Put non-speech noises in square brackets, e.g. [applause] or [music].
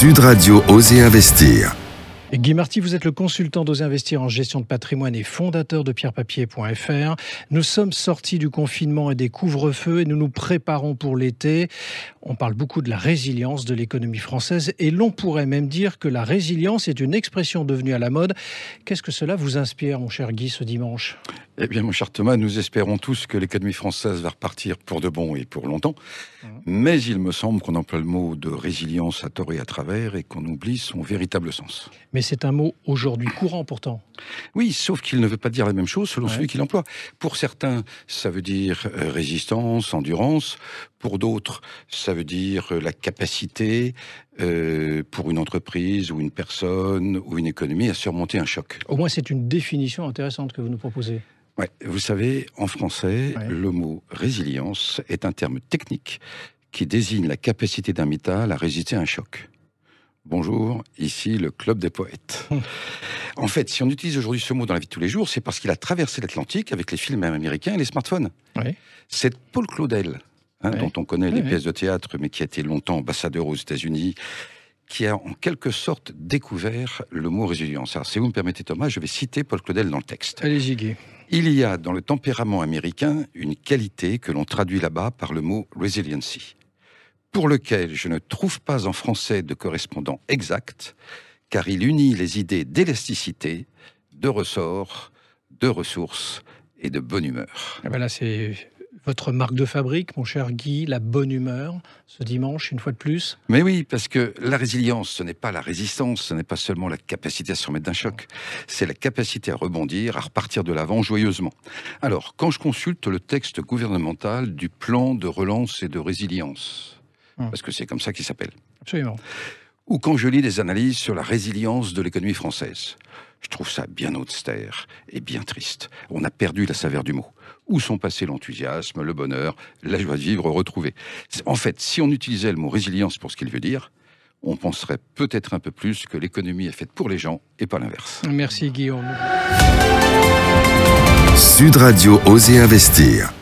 Sud Radio Oser Investir. Guy Marty, vous êtes le consultant d'Oser Investir en gestion de patrimoine et fondateur de pierrepapier.fr. Nous sommes sortis du confinement et des couvre-feux et nous nous préparons pour l'été. On parle beaucoup de la résilience de l'économie française et l'on pourrait même dire que la résilience est une expression devenue à la mode. Qu'est-ce que cela vous inspire, mon cher Guy, ce dimanche? Eh bien, mon cher Thomas, nous espérons tous que l'économie française va repartir pour de bon et pour longtemps. Mmh. Mais il me semble qu'on emploie le mot de résilience à tort et à travers et qu'on oublie son véritable sens. Mais c'est un mot aujourd'hui courant pourtant. Oui, sauf qu'il ne veut pas dire la même chose selon celui qui l'emploie. Pour certains, ça veut dire euh, résistance, endurance. Pour d'autres, ça veut dire euh, la capacité euh, pour une entreprise ou une personne ou une économie à surmonter un choc. Au moins, c'est une définition intéressante que vous nous proposez. Ouais, vous savez, en français, le mot résilience est un terme technique qui désigne la capacité d'un métal à résister à un choc. Bonjour, ici le Club des Poètes. [laughs] en fait, si on utilise aujourd'hui ce mot dans la vie de tous les jours, c'est parce qu'il a traversé l'Atlantique avec les films américains et les smartphones. C'est Paul Claudel, hein, dont on connaît les pièces de théâtre, mais qui a été longtemps ambassadeur aux États-Unis, qui a en quelque sorte découvert le mot résilience. Alors, si vous me permettez, Thomas, je vais citer Paul Claudel dans le texte. Allez-y, Guy. Il y a dans le tempérament américain une qualité que l'on traduit là-bas par le mot resiliency, pour lequel je ne trouve pas en français de correspondant exact, car il unit les idées d'élasticité, de ressort, de ressources et de bonne humeur. Ah ben là, c'est votre marque de fabrique, mon cher Guy, la bonne humeur, ce dimanche, une fois de plus Mais oui, parce que la résilience, ce n'est pas la résistance, ce n'est pas seulement la capacité à se remettre d'un choc, c'est la capacité à rebondir, à repartir de l'avant joyeusement. Alors, quand je consulte le texte gouvernemental du plan de relance et de résilience, hum. parce que c'est comme ça qu'il s'appelle. Absolument. Ou quand je lis des analyses sur la résilience de l'économie française. Je trouve ça bien austère et bien triste. On a perdu la saveur du mot. Où sont passés l'enthousiasme, le bonheur, la joie de vivre retrouvée En fait, si on utilisait le mot résilience pour ce qu'il veut dire, on penserait peut-être un peu plus que l'économie est faite pour les gens et pas l'inverse. Merci Guillaume. Sud Radio Oser Investir.